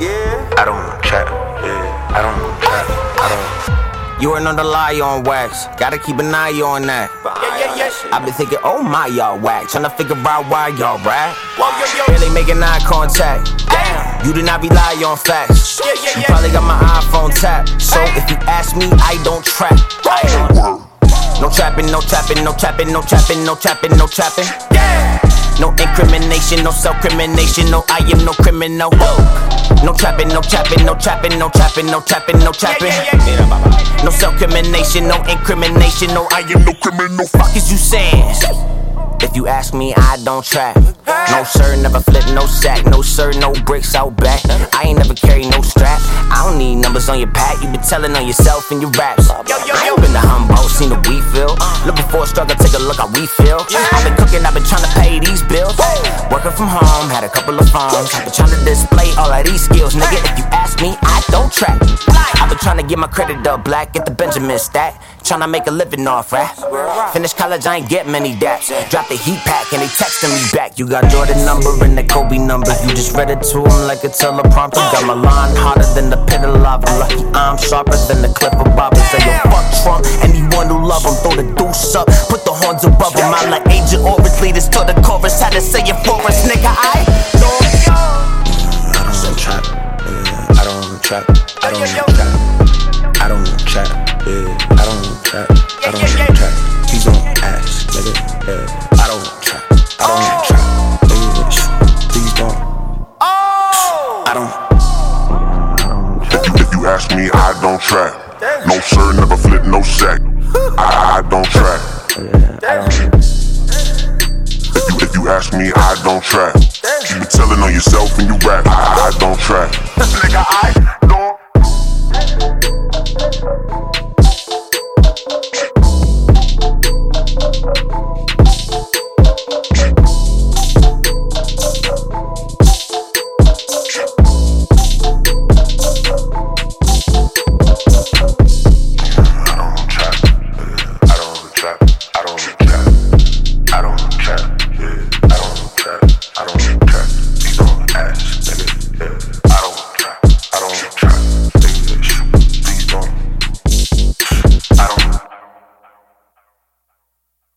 Yeah. I don't trap. Yeah. I don't trap. I don't. You ain't on the lie on wax. Gotta keep an eye on that. Yeah, yeah, yeah. I've been thinking, oh my, y'all whack. Tryna figure out why y'all rap. Barely making eye contact. Damn. You do not rely on facts. Yeah, yeah, You probably got my iPhone tapped. So if you ask me, I don't trap. No trapping, no trapping, no trapping, no trapping, no trapping, no trapping. Yeah. No incrimination, no self-crimination, no I am no criminal. No trapping, no trapping, no trapping, no trapping, no trapping, no trapping. No self-crimination, no incrimination, no I am no criminal. Fuck is you saying? If you ask me, I don't trap. No sir, never flip, no sack. No sir, no bricks out back. I ain't never carry no strap. I don't numbers on your pack. You been telling on yourself and your raps. yo, yo. Ain't been the Humboldt, seen the we feel. Looking for a struggle, take a look how we feel. I've been cooking, I've been trying to pay these bills. Working from home, had a couple of phones. I've been trying to display all of these skills, nigga. If you ask me, I don't trap. I've been trying to get my credit up black, get the Benjamin stack. Trying to make a living off rap. Finish college, I ain't get many daps. Drop the heat pack and they texting me back. You got Jordan number and the Kobe number. You just read it to him like a teleprompter. Got my line hotter than the pit of lava. Lucky I'm sharper than the clip of Bob. Say yo, fuck Trump. Anyone who love him, throw the deuce up. Put the horns above him. I like Agent Orange, lead us to the chorus. Had to say it for us, nigga. I know Yo. I don't trap. I don't trap. I don't you, ask me, I don't trap. No sir, never flip, no sack. I, don't trap. If you, if you ask me, I don't trap. Keep telling on yourself and you rap. I, I don't trap. Nigga, I